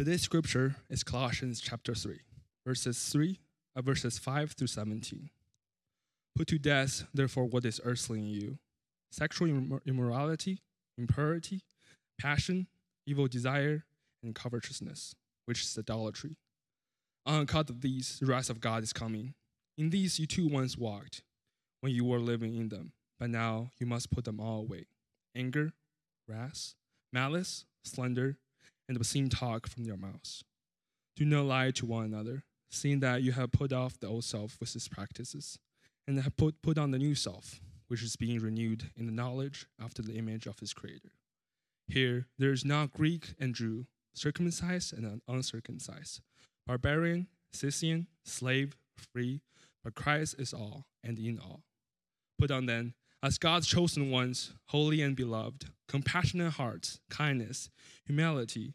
Today's scripture is Colossians chapter 3, verses 3, uh, verses 5 through 17. Put to death, therefore, what is earthly in you sexual immor- immorality, impurity, passion, evil desire, and covetousness, which is idolatry. On account of these, the wrath of God is coming. In these you too once walked when you were living in them, but now you must put them all away anger, wrath, malice, slander, and obscene talk from your mouths. Do not lie to one another, seeing that you have put off the old self with its practices, and have put, put on the new self, which is being renewed in the knowledge after the image of its creator. Here there is not Greek and Jew, circumcised and uncircumcised, barbarian, Scythian, slave, free, but Christ is all and in all. Put on then, as God's chosen ones, holy and beloved, compassionate hearts, kindness, humility,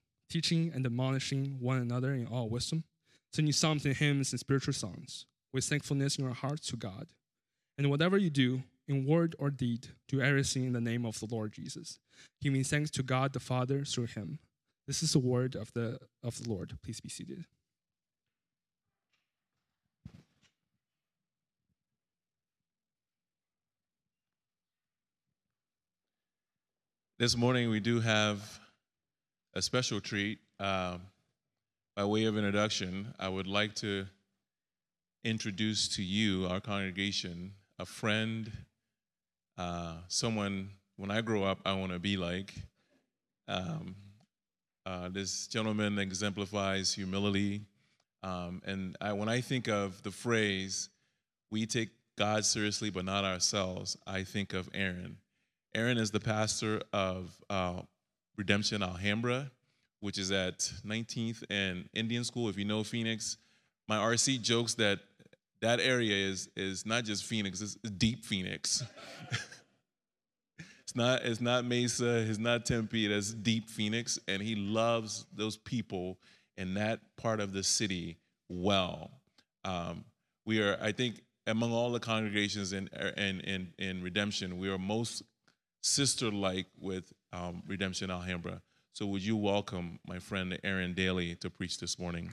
teaching and admonishing one another in all wisdom, singing psalms and hymns and spiritual songs, with thankfulness in your hearts to God. And whatever you do, in word or deed, do everything in the name of the Lord Jesus, giving thanks to God the Father through him. This is the word of the, of the Lord. Please be seated. This morning we do have a special treat. Um, by way of introduction, I would like to introduce to you, our congregation, a friend, uh, someone when I grow up I want to be like. Um, uh, this gentleman exemplifies humility. Um, and I, when I think of the phrase, we take God seriously but not ourselves, I think of Aaron. Aaron is the pastor of uh, Redemption Alhambra, which is at 19th and Indian School. If you know Phoenix, my RC jokes that that area is, is not just Phoenix, it's deep Phoenix. It's not, it's not Mesa, it's not Tempe, it's deep Phoenix. And he loves those people in that part of the city well. Um, we are, I think, among all the congregations in, in, in, in Redemption, we are most sister like with um, Redemption Alhambra. So, would you welcome my friend Aaron Daly to preach this morning?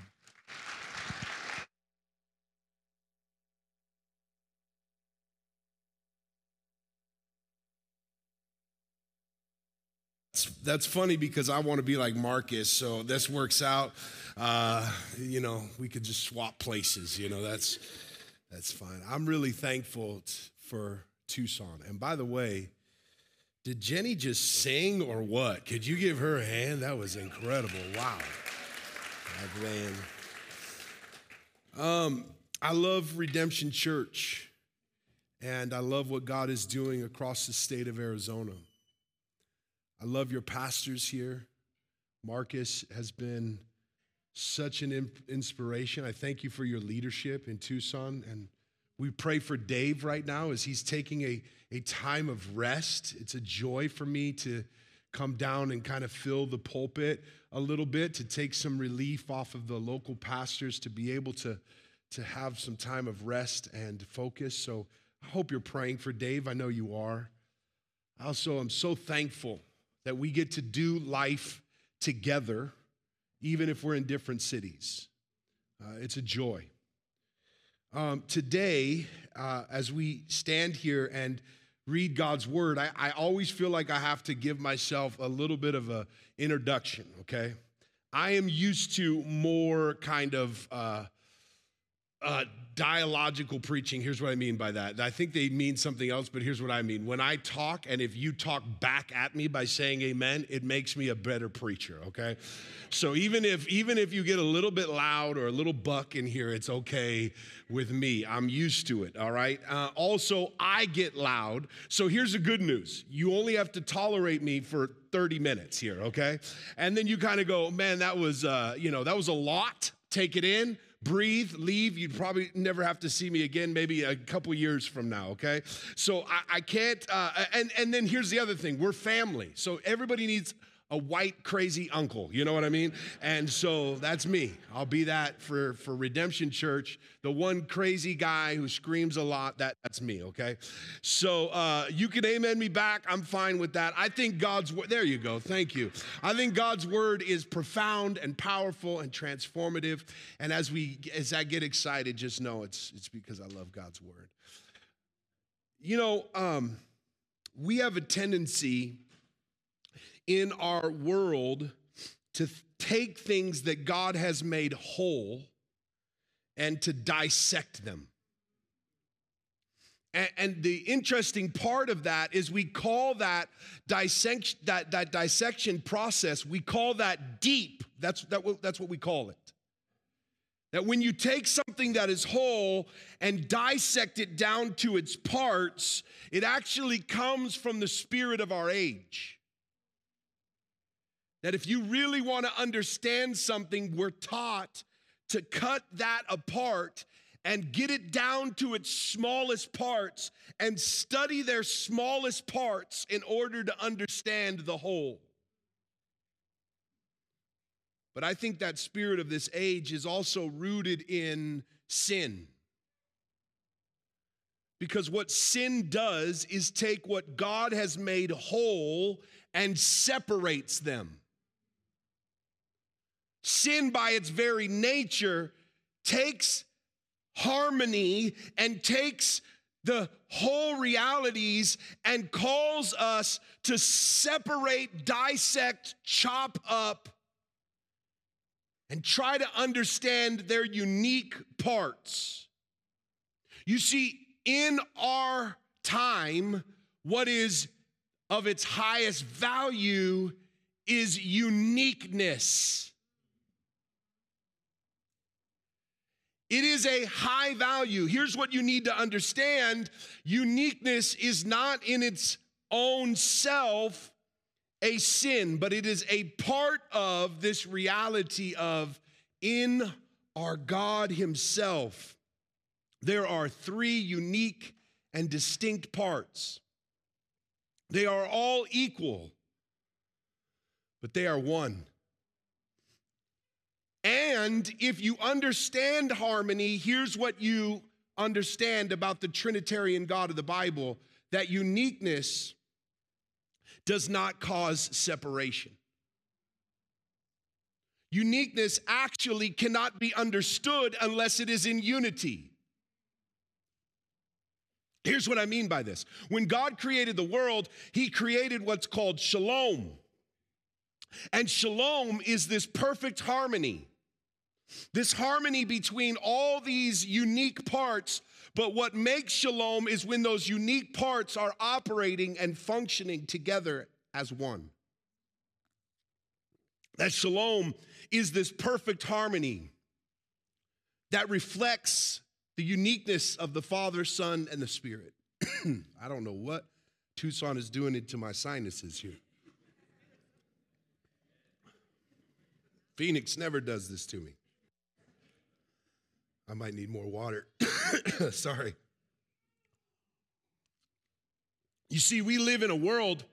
that's funny because I want to be like Marcus, so this works out. Uh, you know, we could just swap places. You know, that's that's fine. I'm really thankful t- for Tucson. And by the way, did Jenny just sing or what? Could you give her a hand? That was incredible. Wow. Man. Um, I love Redemption Church, and I love what God is doing across the state of Arizona. I love your pastors here. Marcus has been such an inspiration. I thank you for your leadership in Tucson. And we pray for Dave right now as he's taking a, a time of rest. It's a joy for me to come down and kind of fill the pulpit a little bit, to take some relief off of the local pastors, to be able to, to have some time of rest and focus. So I hope you're praying for Dave. I know you are. Also, I'm so thankful that we get to do life together, even if we're in different cities. Uh, it's a joy. Um, today, uh, as we stand here and read God's word, I, I always feel like I have to give myself a little bit of an introduction, okay? I am used to more kind of uh, uh, dialogical preaching. Here's what I mean by that. I think they mean something else, but here's what I mean. When I talk, and if you talk back at me by saying amen, it makes me a better preacher, okay? So even if even if you get a little bit loud or a little buck in here, it's okay with me. I'm used to it, all right? Uh, also, I get loud. So here's the good news. You only have to tolerate me for 30 minutes here, okay? And then you kind of go, man, that was, uh, you know, that was a lot. Take it in breathe, leave, you'd probably never have to see me again, maybe a couple years from now, okay? So I, I can't, uh, and, and then here's the other thing we're family. So everybody needs a white crazy uncle you know what i mean? And so that's me. I'll be that for for redemption church the one crazy guy who screams a lot that that's me okay? So uh, you can amen me back. I'm fine with that. I think god's word there you go. Thank you. I think god's word is profound and powerful and transformative. And as we as i get excited just know it's it's because i love god's word. You know um, we have a tendency in our world to take things that God has made whole and to dissect them. And, the interesting part of that is we call that, dissect, that, that dissection process, we call that deep. That's, that, that's what we call it. That when you take something that is whole and dissect it down to its parts, it actually comes from the spirit of our age. That if you really want to understand something, we're taught to cut that apart and get it down to its smallest parts and study their smallest parts in order to understand the whole. But I think that spirit of this age is also rooted in sin. Because what sin does is take what God has made whole and separates them. Sin, by its very nature, takes harmony and takes the whole realities and calls us to separate, dissect, chop up, and try to understand their unique parts. You see, in our time, what is of its highest value is uniqueness. It is a high value. Here's what you need to understand uniqueness is not in its own self a sin, but it is a part of this reality of in our God Himself. There are three unique and distinct parts. They are all equal, but they are one. And if you understand harmony, here's what you understand about the Trinitarian God of the Bible that uniqueness does not cause separation. Uniqueness actually cannot be understood unless it is in unity. Here's what I mean by this. When God created the world, He created what's called shalom. And shalom is this perfect harmony. This harmony between all these unique parts, but what makes shalom is when those unique parts are operating and functioning together as one. That shalom is this perfect harmony that reflects the uniqueness of the Father, Son, and the Spirit. I don't know what Tucson is doing it to my sinuses here. Phoenix never does this to me. I might need more water. Sorry. You see, we live in a world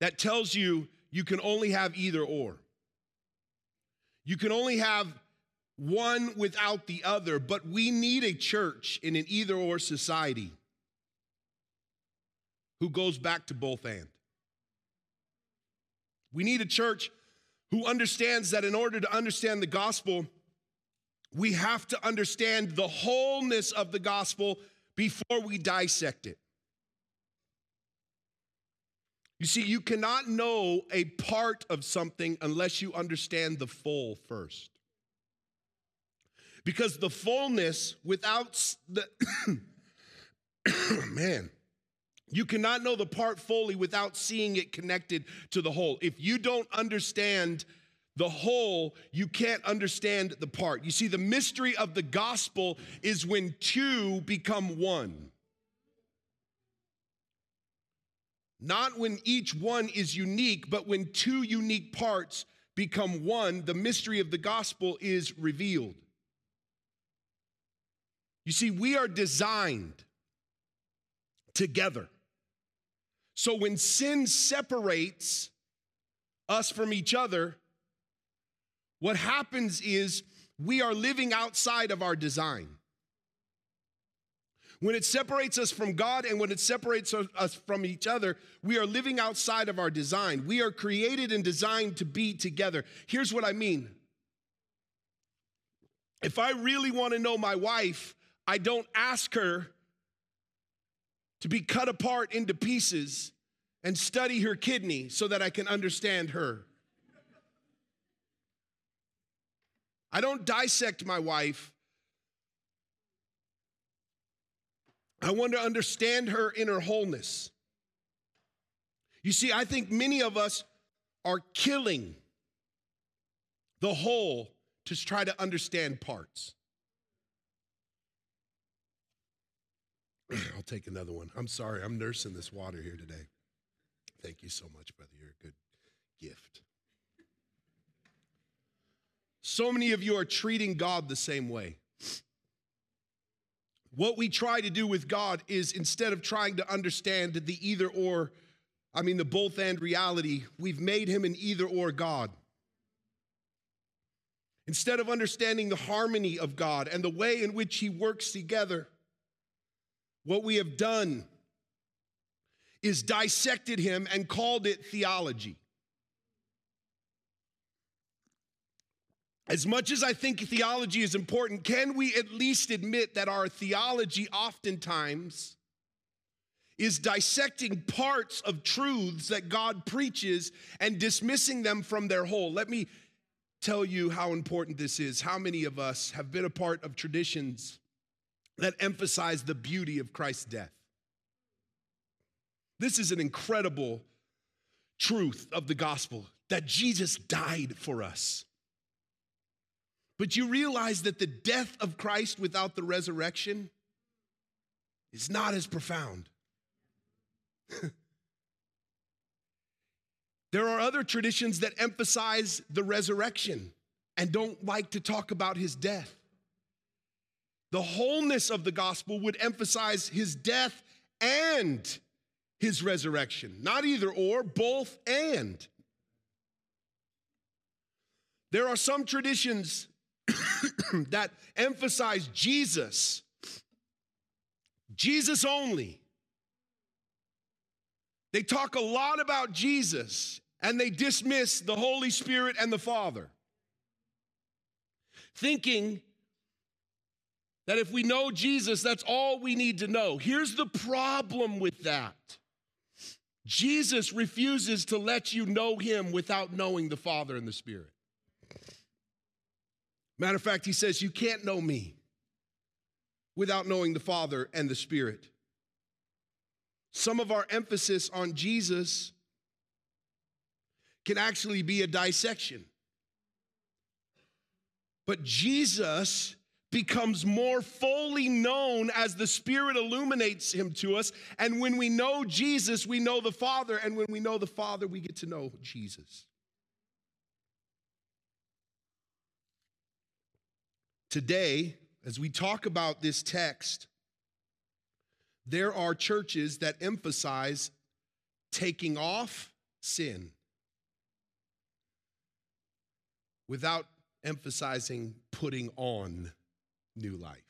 that tells you you can only have either or. You can only have one without the other, but we need a church in an either or society who goes back to both and. We need a church who understands that in order to understand the gospel, we have to understand the wholeness of the gospel before we dissect it. You see, you cannot know a part of something unless you understand the full first. Because the fullness without the, man, you cannot know the part fully without seeing it connected to the whole. If you don't understand the whole, you can't understand the part. You see, the mystery of the gospel is when two become one. Not when each one is unique, but when two unique parts become one, the mystery of the gospel is revealed. You see, we are designed together. So when sin separates us from each other, what happens is we are living outside of our design. When it separates us from God and when it separates us from each other, we are living outside of our design. We are created and designed to be together. Here's what I mean if I really want to know my wife, I don't ask her to be cut apart into pieces and study her kidney so that I can understand her. I don't dissect my wife I want to understand her in her wholeness. You see, I think many of us are killing the whole to try to understand parts. I'll take another one. I'm sorry, I'm nursing this water here today. Thank you so much, brother. You're a good gift. So many of you are treating God the same way. What we try to do with God is instead of trying to understand the either or, I mean, the both and reality, we've made him an either or God. Instead of understanding the harmony of God and the way in which he works together, what we have done is dissected him and called it theology. As much as I think theology is important, can we at least admit that our theology oftentimes is dissecting parts of truths that God preaches and dismissing them from their whole? Let me tell you how important this is. How many of us have been a part of traditions that emphasize the beauty of Christ's death? This is an incredible truth of the gospel that Jesus died for us. But you realize that the death of Christ without the resurrection is not as profound. there are other traditions that emphasize the resurrection and don't like to talk about his death. The wholeness of the gospel would emphasize his death and his resurrection, not either or, both and. There are some traditions that emphasize Jesus, Jesus only. They talk a lot about Jesus and they dismiss the Holy Spirit and the Father, thinking that if we know Jesus, that's all we need to know. Here's the problem with that Jesus refuses to let you know him without knowing the Father and the Spirit. Matter of fact, he says, You can't know me without knowing the Father and the Spirit. Some of our emphasis on Jesus can actually be a dissection. But Jesus becomes more fully known as the Spirit illuminates him to us. And when we know Jesus, we know the Father. And when we know the Father, we get to know Jesus. Today, as we talk about this text, there are churches that emphasize taking off sin without emphasizing putting on new life.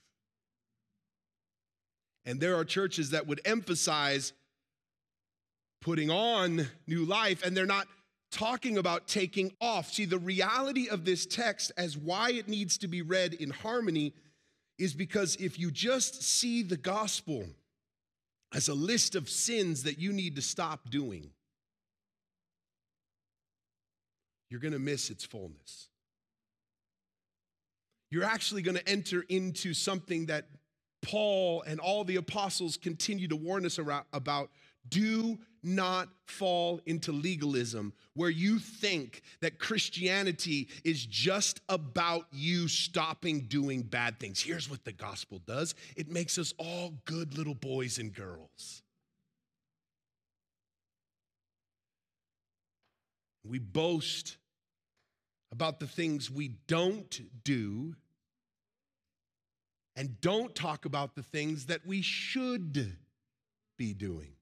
And there are churches that would emphasize putting on new life, and they're not talking about taking off. See, the reality of this text as why it needs to be read in harmony is because if you just see the gospel as a list of sins that you need to stop doing, you're going to miss its fullness. You're actually going to enter into something that Paul and all the apostles continue to warn us about. Do not fall into legalism where you think that Christianity is just about you stopping doing bad things. Here's what the gospel does it makes us all good little boys and girls. We boast about the things we don't do and don't talk about the things that we should be doing.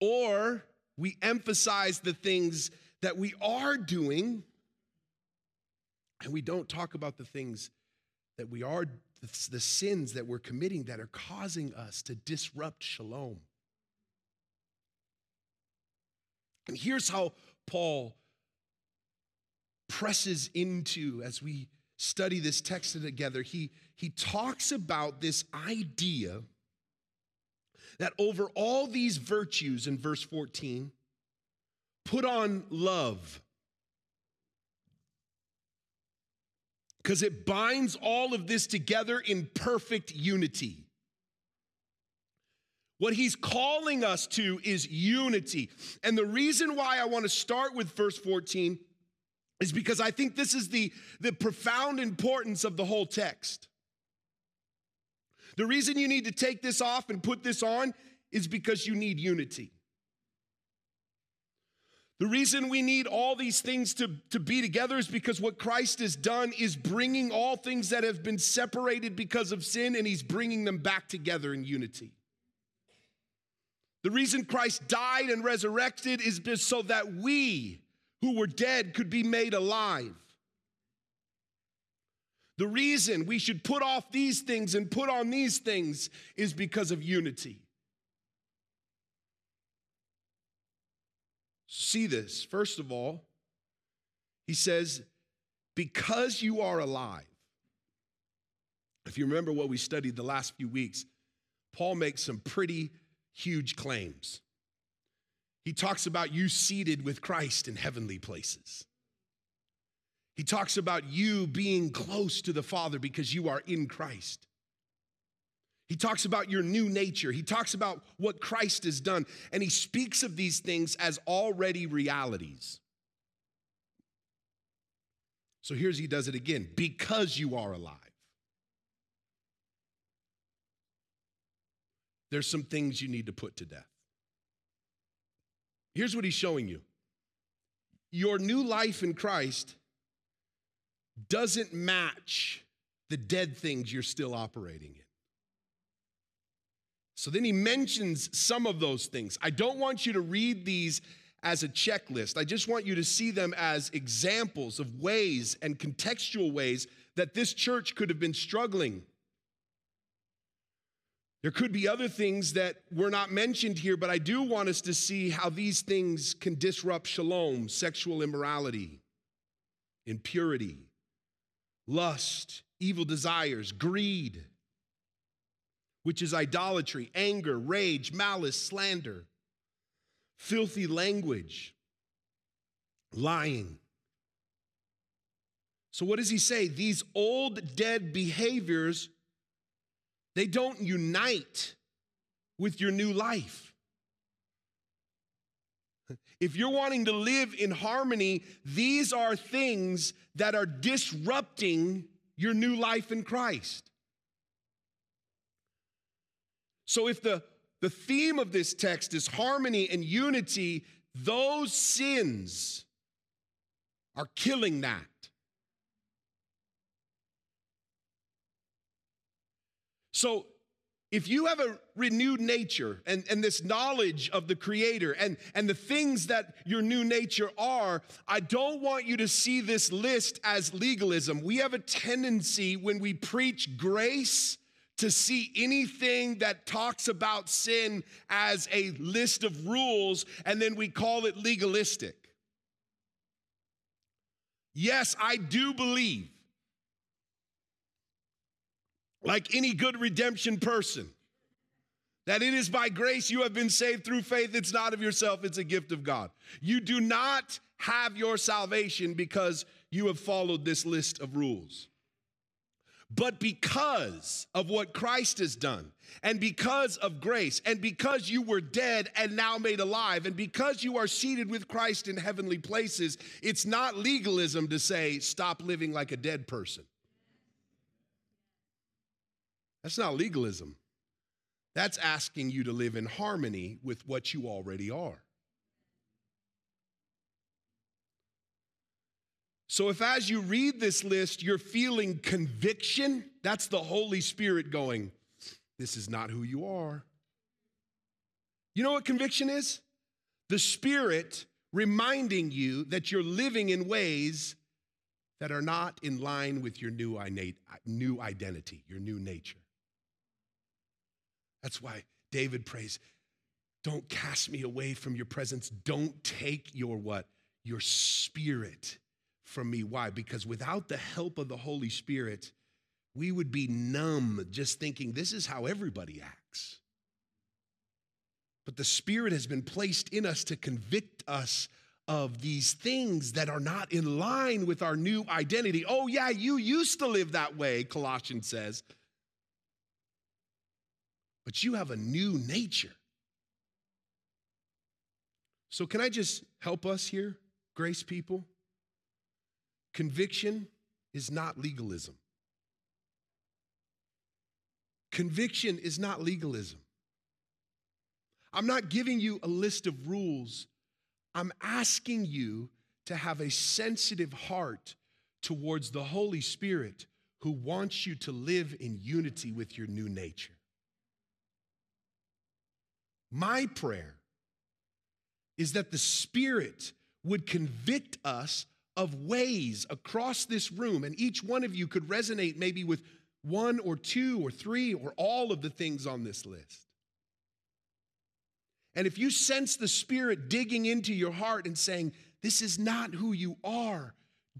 Or we emphasize the things that we are doing and we don't talk about the things that we are, the sins that we're committing that are causing us to disrupt shalom. And here's how Paul presses into as we study this text together. He, he talks about this idea that over all these virtues in verse 14, put on love. Because it binds all of this together in perfect unity. What he's calling us to is unity. And the reason why I want to start with verse 14 is because I think this is the, the profound importance of the whole text. The reason you need to take this off and put this on is because you need unity. The reason we need all these things to, to be together is because what Christ has done is bringing all things that have been separated because of sin and he's bringing them back together in unity. The reason Christ died and resurrected is so that we who were dead could be made alive. The reason we should put off these things and put on these things is because of unity. See this. First of all, he says, because you are alive. If you remember what we studied the last few weeks, Paul makes some pretty huge claims. He talks about you seated with Christ in heavenly places. He talks about you being close to the Father because you are in Christ. He talks about your new nature. He talks about what Christ has done. And he speaks of these things as already realities. So here's he does it again because you are alive. there's some things you need to put to death. Here's what he's showing you your new life in Christ doesn't match the dead things you're still operating in. So then he mentions some of those things. I don't want you to read these as a checklist. I just want you to see them as examples of ways and contextual ways that this church could have been struggling there could be other things that were not mentioned here, but I do want us to see how these things can disrupt shalom, sexual immorality, impurity, lust, evil desires, greed, which is idolatry, anger, rage, malice, slander, filthy language, lying. So, what does he say? These old dead behaviors they don't unite with your new life. If you're wanting to live in harmony, these are things that are disrupting your new life in Christ. So, if the, the theme of this text is harmony and unity, those sins are killing that. So if you have a renewed nature and, and this knowledge of the creator and, and the things that your new nature are, I don't want you to see this list as legalism. We have a tendency when we preach grace to see anything that talks about sin as a list of rules and then we call it legalistic. Yes, I do believe like any good redemption person. That it is by grace you have been saved through faith. It's not of yourself, it's a gift of God. You do not have your salvation because you have followed this list of rules. But because of what Christ has done, and because of grace, and because you were dead and now made alive, and because you are seated with Christ in heavenly places, it's not legalism to say, stop living like a dead person. That's not legalism. That's asking you to live in harmony with what you already are. So, if as you read this list, you're feeling conviction, that's the Holy Spirit going, This is not who you are. You know what conviction is? The Spirit reminding you that you're living in ways that are not in line with your new, new identity, your new nature. That's why David prays, Don't cast me away from your presence. Don't take your what? Your spirit from me. Why? Because without the help of the Holy Spirit, we would be numb just thinking this is how everybody acts. But the Spirit has been placed in us to convict us of these things that are not in line with our new identity. Oh, yeah, you used to live that way, Colossians says. But you have a new nature. So, can I just help us here, grace people? Conviction is not legalism. Conviction is not legalism. I'm not giving you a list of rules. I'm asking you to have a sensitive heart towards the Holy Spirit who wants you to live in unity with your new nature. My prayer is that the Spirit would convict us of ways across this room, and each one of you could resonate maybe with one or two or three or all of the things on this list. And if you sense the Spirit digging into your heart and saying, This is not who you are,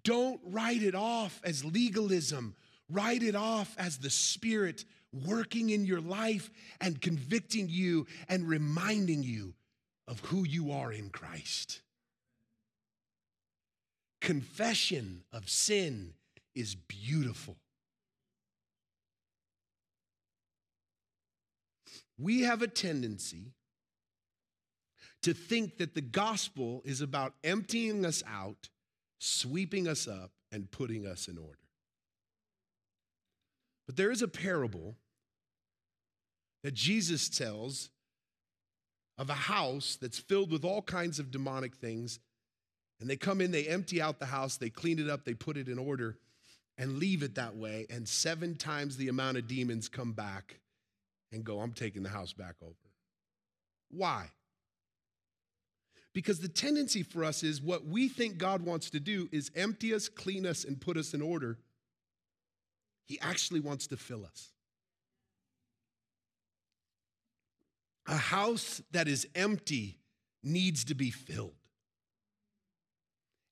don't write it off as legalism. Write it off as the Spirit working in your life and convicting you and reminding you of who you are in Christ. Confession of sin is beautiful. We have a tendency to think that the gospel is about emptying us out, sweeping us up, and putting us in order. But there is a parable that Jesus tells of a house that's filled with all kinds of demonic things. And they come in, they empty out the house, they clean it up, they put it in order, and leave it that way. And seven times the amount of demons come back and go, I'm taking the house back over. Why? Because the tendency for us is what we think God wants to do is empty us, clean us, and put us in order. He actually wants to fill us. A house that is empty needs to be filled.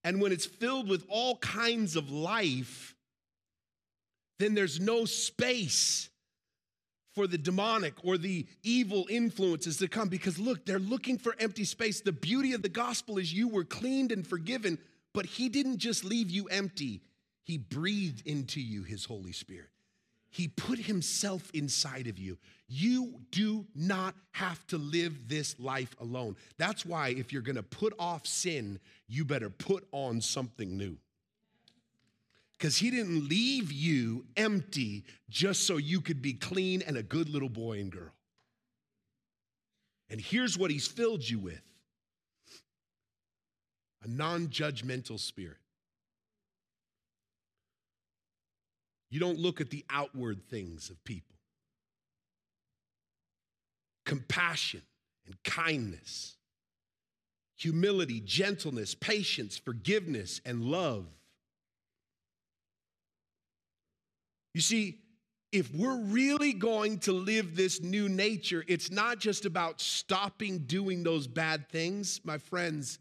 And when it's filled with all kinds of life, then there's no space for the demonic or the evil influences to come because look, they're looking for empty space. The beauty of the gospel is you were cleaned and forgiven, but He didn't just leave you empty, He breathed into you His Holy Spirit. He put Himself inside of you. You do not have to live this life alone. That's why, if you're gonna put off sin, you better put on something new because he didn't leave you empty just so you could be clean and a good little boy and girl. And here's what he's filled you with a non judgmental spirit. You don't look at the outward things of people. Compassion and kindness, humility, gentleness, patience, forgiveness, and love You see, if we're really going to live this new nature, it's not just about stopping doing those bad things, my friends.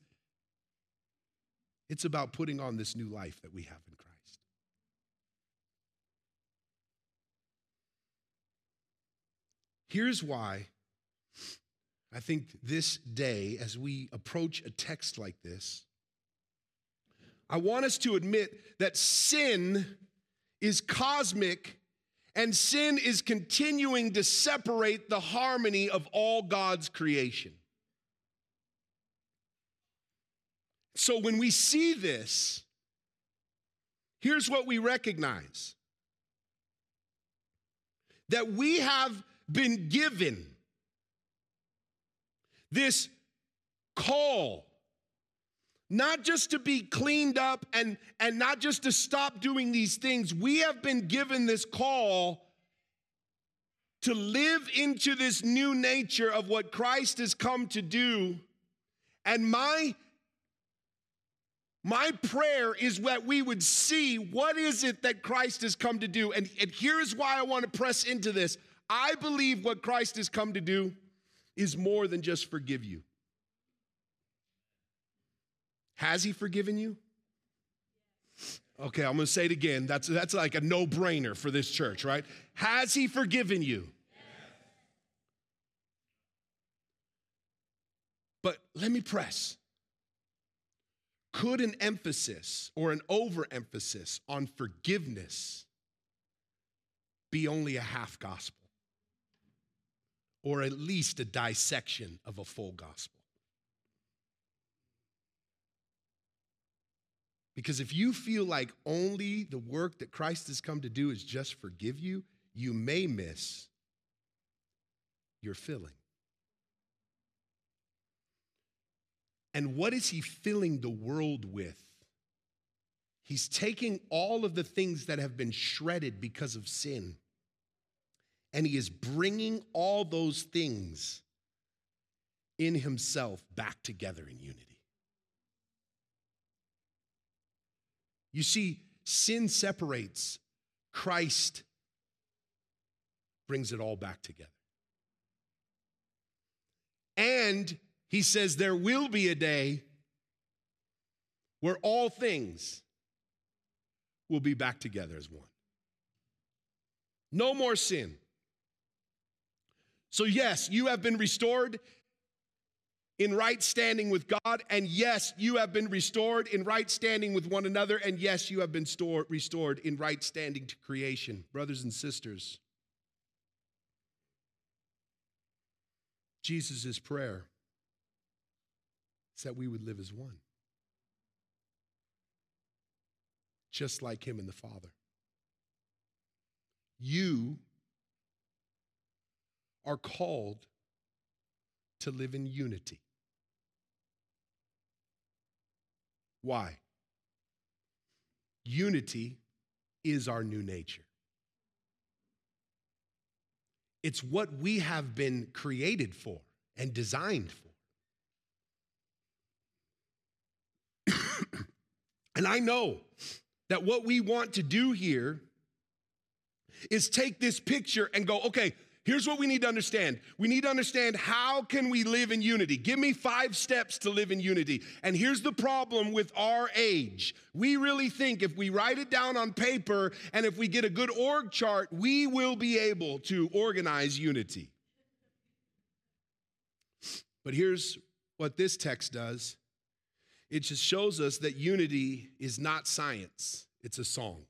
It's about putting on this new life that we have in Christ. Here's why I think this day, as we approach a text like this, I want us to admit that sin is cosmic and sin is continuing to separate the harmony of all God's creation. So when we see this, here's what we recognize that we have been given this call, not just to be cleaned up and, and not just to stop doing these things. We have been given this call to live into this new nature of what Christ has come to do. And my my prayer is that we would see what is it that Christ has come to do. And, and here's why I want to press into this. I believe what Christ has come to do is more than just forgive you. Has he forgiven you? Okay, I'm gonna say it again. That's, that's like a no brainer for this church, right? Has he forgiven you? But let me press. Could an emphasis or an overemphasis on forgiveness be only a half gospel? Or at least a dissection of a full gospel? Because if you feel like only the work that Christ has come to do is just forgive you, you may miss your filling. And what is he filling the world with? He's taking all of the things that have been shredded because of sin, and he is bringing all those things in himself back together in unity. You see, sin separates, Christ brings it all back together. And he says there will be a day where all things will be back together as one. No more sin. So, yes, you have been restored in right standing with God. And yes, you have been restored in right standing with one another. And yes, you have been stored, restored in right standing to creation. Brothers and sisters, Jesus' prayer is that we would live as one, just like Him and the Father. You are called to live in unity. Why? Unity is our new nature. It's what we have been created for and designed for. and I know that what we want to do here is take this picture and go, okay, Here's what we need to understand. We need to understand how can we live in unity? Give me 5 steps to live in unity. And here's the problem with our age. We really think if we write it down on paper and if we get a good org chart, we will be able to organize unity. But here's what this text does. It just shows us that unity is not science. It's a song.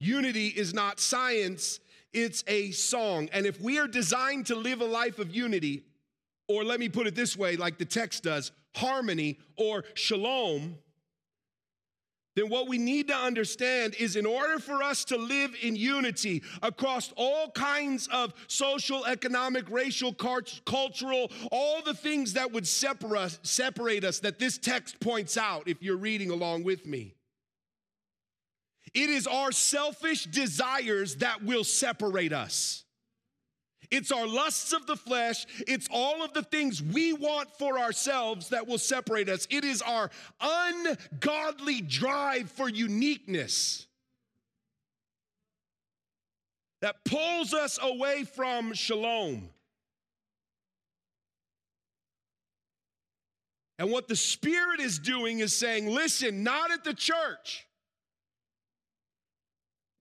Unity is not science, it's a song. And if we are designed to live a life of unity, or let me put it this way, like the text does, harmony or shalom, then what we need to understand is in order for us to live in unity across all kinds of social, economic, racial, cultural, all the things that would separate us, separate us that this text points out if you're reading along with me. It is our selfish desires that will separate us. It's our lusts of the flesh. It's all of the things we want for ourselves that will separate us. It is our ungodly drive for uniqueness that pulls us away from shalom. And what the Spirit is doing is saying, listen, not at the church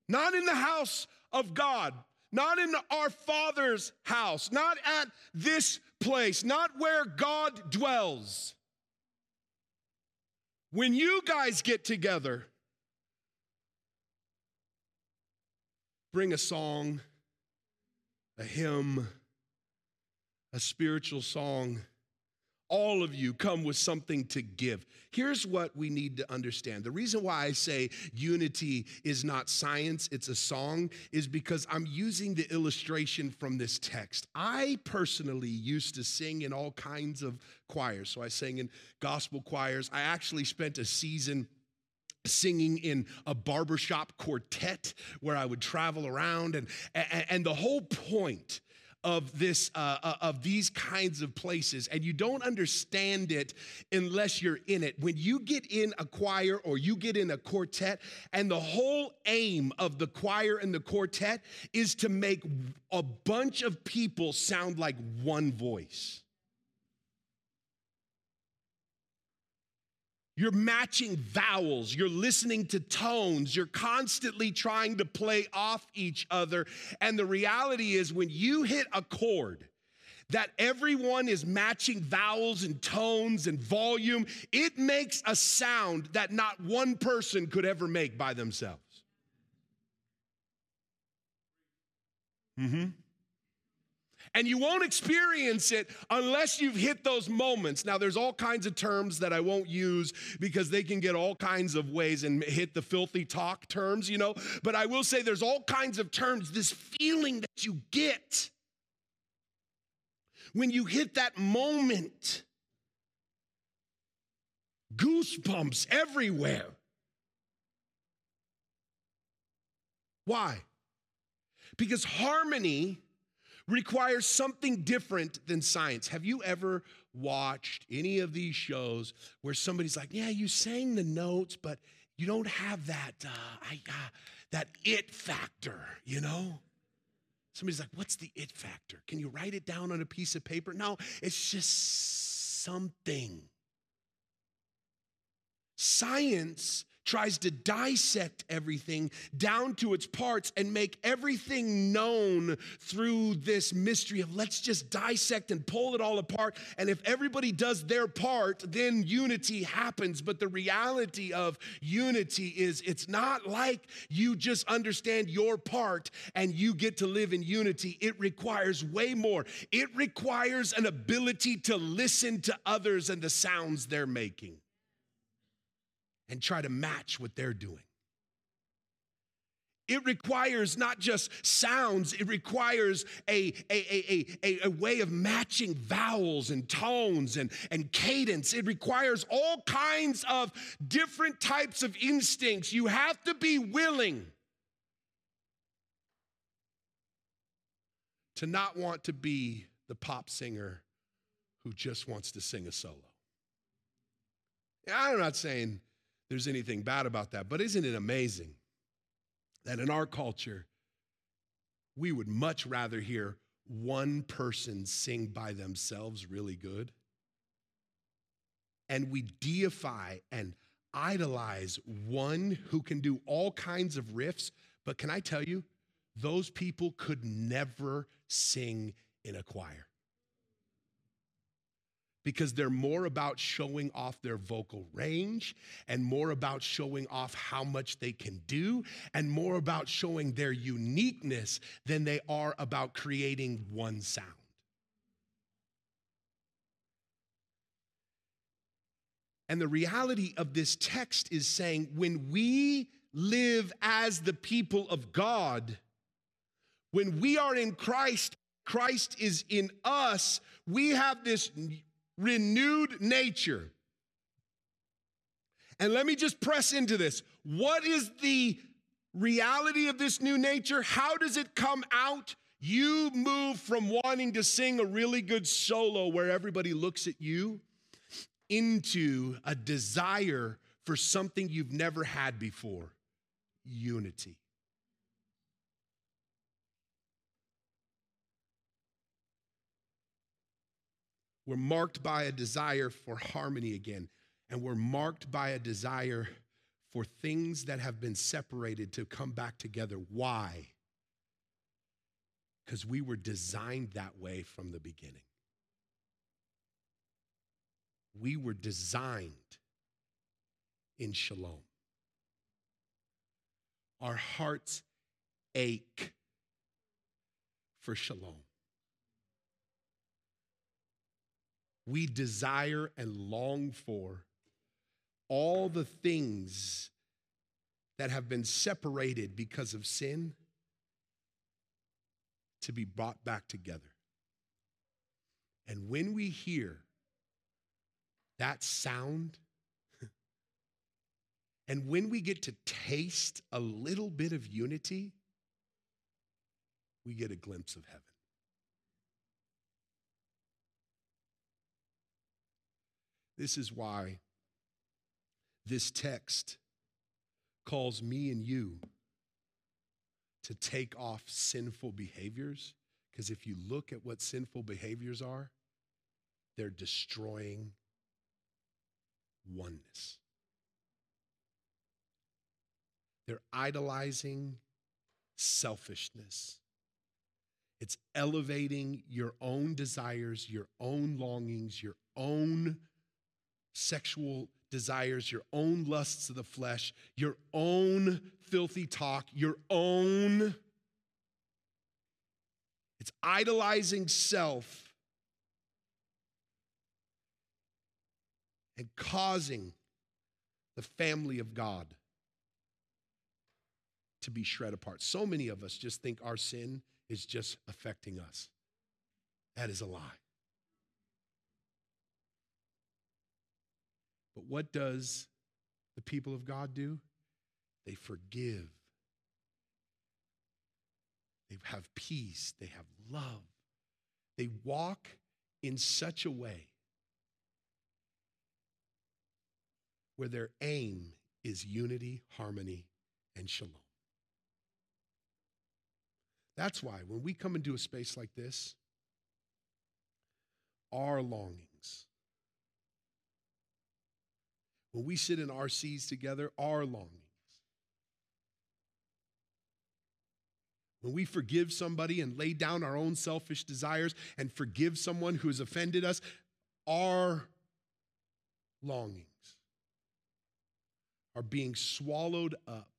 not in the house of God, not in our Father's house, not at this place, not where God dwells. When you guys get together, bring a song, a hymn, a spiritual song, all of you come with something to give. Here's what we need to understand. The reason why I say unity is not science, it's a song, is because I'm using the illustration from this text. I personally used to sing in all kinds of choirs. So I sang in gospel choirs. I actually spent a season singing in a barbershop quartet where I would travel around and and, the whole point of this uh, uh, of these kinds of places and you don't understand it unless you're in it. When you get in a choir or you get in a quartet and the whole aim of the choir and the quartet is to make a bunch of people sound like one voice You're matching vowels, you're listening to tones, you're constantly trying to play off each other. And the reality is, when you hit a chord, that everyone is matching vowels and tones and volume, it makes a sound that not one person could ever make by themselves. Mm-hmm. And you won't experience it unless you've hit those moments. Now, there's all kinds of terms that I won't use because they can get all kinds of ways and hit the filthy talk terms, you know. But I will say there's all kinds of terms, this feeling that you get when you hit that moment. Goosebumps everywhere. Why? Because harmony requires something different than science. Have you ever watched any of these shows where somebody's like, "Yeah, you sang the notes, but you don't have that uh, I, uh, that it factor," you know? Somebody's like, "What's the it factor? Can you write it down on a piece of paper?" No, it's just something. Science tries to dissect everything down to its parts and make everything known through this mystery of let's just dissect and pull it all apart. And if everybody does their part, then unity happens. But the reality of unity is it's not like you just understand your part and you get to live in unity. It requires way more. It requires an ability to listen to others and the sounds they're making and try to match what they're doing. It requires not just sounds, it requires a, a, a, a, way of matching vowels and tones and, and cadence. It requires all kinds of different types of instincts. You have to be willing to not want to be the pop singer who just wants to sing a solo. I'm not saying there's anything bad about that. But isn't it amazing that in our culture, we would much rather hear one person sing by themselves really good? And we deify and idolize one who can do all kinds of riffs. But can I tell you, those people could never sing in a choir because they're more about showing off their vocal range and more about showing off how much they can do and more about showing their uniqueness than they are about creating one sound. And the reality of this text is saying when we live as the people of God, when we are in Christ, Christ is in us, we have this renewed nature. And let me just press into this. What is the reality of this new nature? How does it come out? You move from wanting to sing a really good solo where everybody looks at you into a desire for something you've never had before unity. We're marked by a desire for harmony again, and we're marked by a desire for things that have been separated to come back together. Why? Because we were designed that way from the beginning. We were designed in shalom. Our hearts ache for shalom. We desire and long for all the things that have been separated because of sin to be brought back together. And when we hear that sound, and when we get to taste a little bit of unity, we get a glimpse of heaven. This is why this text calls me and you to take off sinful behaviors. Because if you look at what sinful behaviors are, they're destroying oneness. They're idolizing selfishness. It's elevating your own desires, your own longings, your own sexual desires, your own lusts of the flesh, your own filthy talk, your own. It's idolizing self and causing the family of God to be shred apart. So many of us just think our sin is just affecting us. That is a lie. But what does the people of God do? They forgive. They have peace. They have love. They walk in such a way where their aim is unity, harmony, and shalom. That's why when we come into a space like this, our longings, when we sit in RCs together, our longings, when we forgive somebody and lay down our own selfish desires and forgive someone who has offended us, our longings are being swallowed up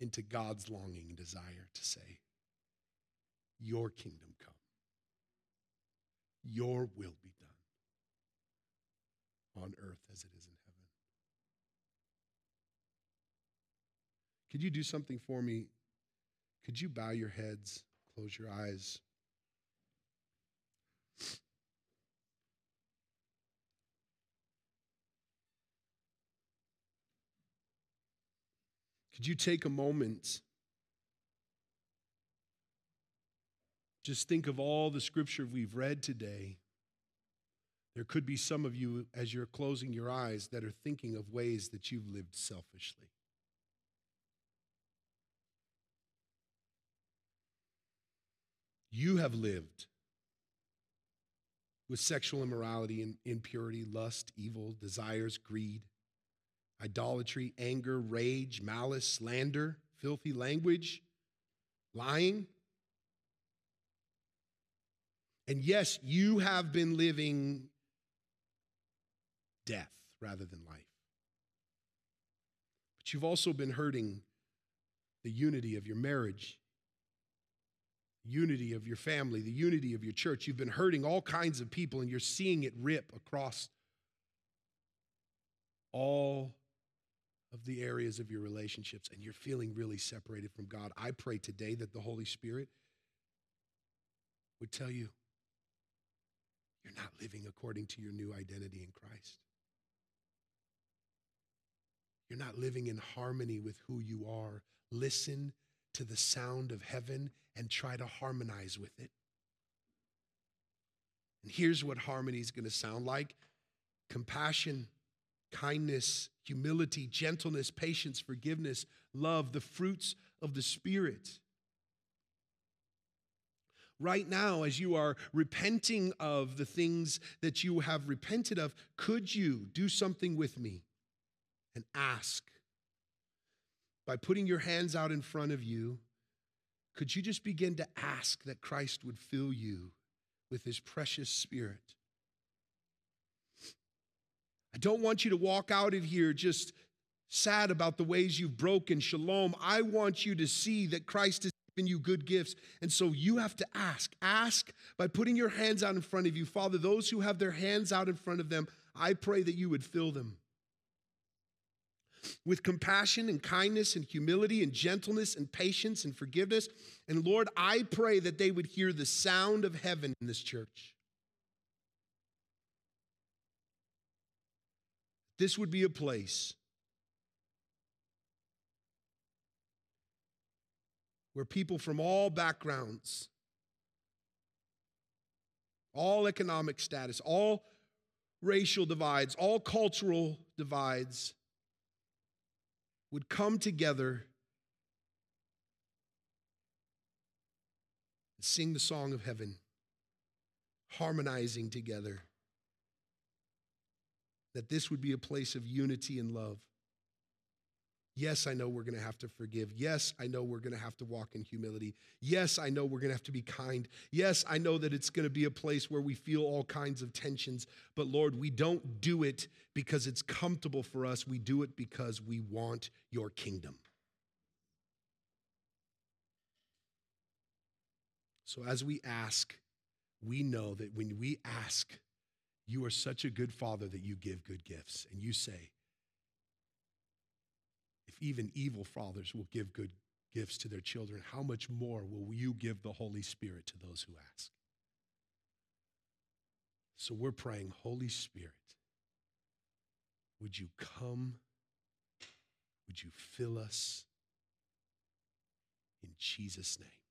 into God's longing and desire to say, Your kingdom come, Your will be on earth as it is in heaven. Could you do something for me? Could you bow your heads, close your eyes? Could you take a moment? Just think of all the scripture we've read today. There could be some of you, as you're closing your eyes, that are thinking of ways that you've lived selfishly. You have lived with sexual immorality and impurity, lust, evil, desires, greed idolatry, anger, rage, malice, slander, filthy language, lying. And yes, you have been living death rather than life. But you've also been hurting the unity of your marriage, unity of your family, the unity of your church. You've been hurting all kinds of people, and you're seeing it rip across all of the areas of your relationships and you're feeling really separated from God, I pray today that the Holy Spirit would tell you you're not living according to your new identity in Christ. You're not living in harmony with who you are. Listen to the sound of heaven and try to harmonize with it. And here's what harmony is going to sound like compassion kindness, humility, gentleness, patience, forgiveness, love, the fruits of the Spirit. Right now, as you are repenting of the things that you have repented of, could you do something with me and ask? By putting your hands out in front of you, could you just begin to ask that Christ would fill you with his precious spirit? I don't want you to walk out of here just sad about the ways you've broken shalom. I want you to see that Christ is given you good gifts. And so you have to ask. Ask by putting your hands out in front of you. Father, those who have their hands out in front of them, I pray that you would fill them with compassion and kindness and humility and gentleness and patience and forgiveness. And Lord, I pray that they would hear the sound of heaven in this church. This would be a place where people from all backgrounds, all economic status, all racial divides, all cultural divides would come together and sing the song of heaven, harmonizing together. That this would be a place of unity and love. Yes, I know we're going to have to forgive. Yes, I know we're going to have to walk in humility. Yes, I know we're going to have to be kind. Yes, I know that it's going to be a place where we feel all kinds of tensions. But Lord, we don't do it because it's comfortable for us. We do it because we want your kingdom. So as we ask, we know that when we ask, you are such a good father that you give good gifts. And you say, even evil fathers will give good gifts to their children, how much more will you give the Holy Spirit to those who ask? So we're praying, Holy Spirit, would you come? Would you fill us? In Jesus' name.